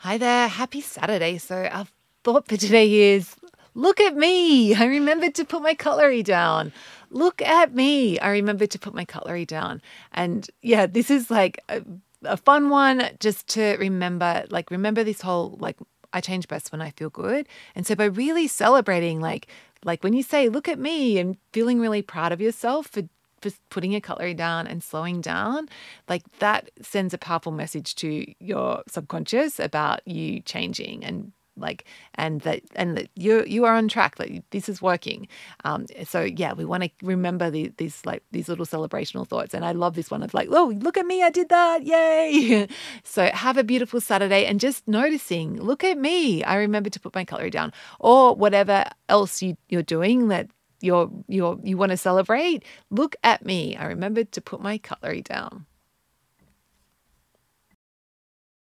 Hi there, happy Saturday. So, our thought for today is look at me. I remembered to put my cutlery down. Look at me. I remembered to put my cutlery down. And yeah, this is like a, a fun one just to remember, like, remember this whole, like, I change best when I feel good. And so by really celebrating, like, like when you say, look at me and feeling really proud of yourself for for putting your cutlery down and slowing down, like that sends a powerful message to your subconscious about you changing and like and that and that you you are on track that this is working. Um so yeah we want to remember the, these like these little celebrational thoughts. And i love this one of like oh look at me i did that yay! So have a beautiful saturday and just noticing look at me i remember to put my cutlery down. Or whatever else you, you're doing that you're you're you want to celebrate? Look at me. I remembered to put my cutlery down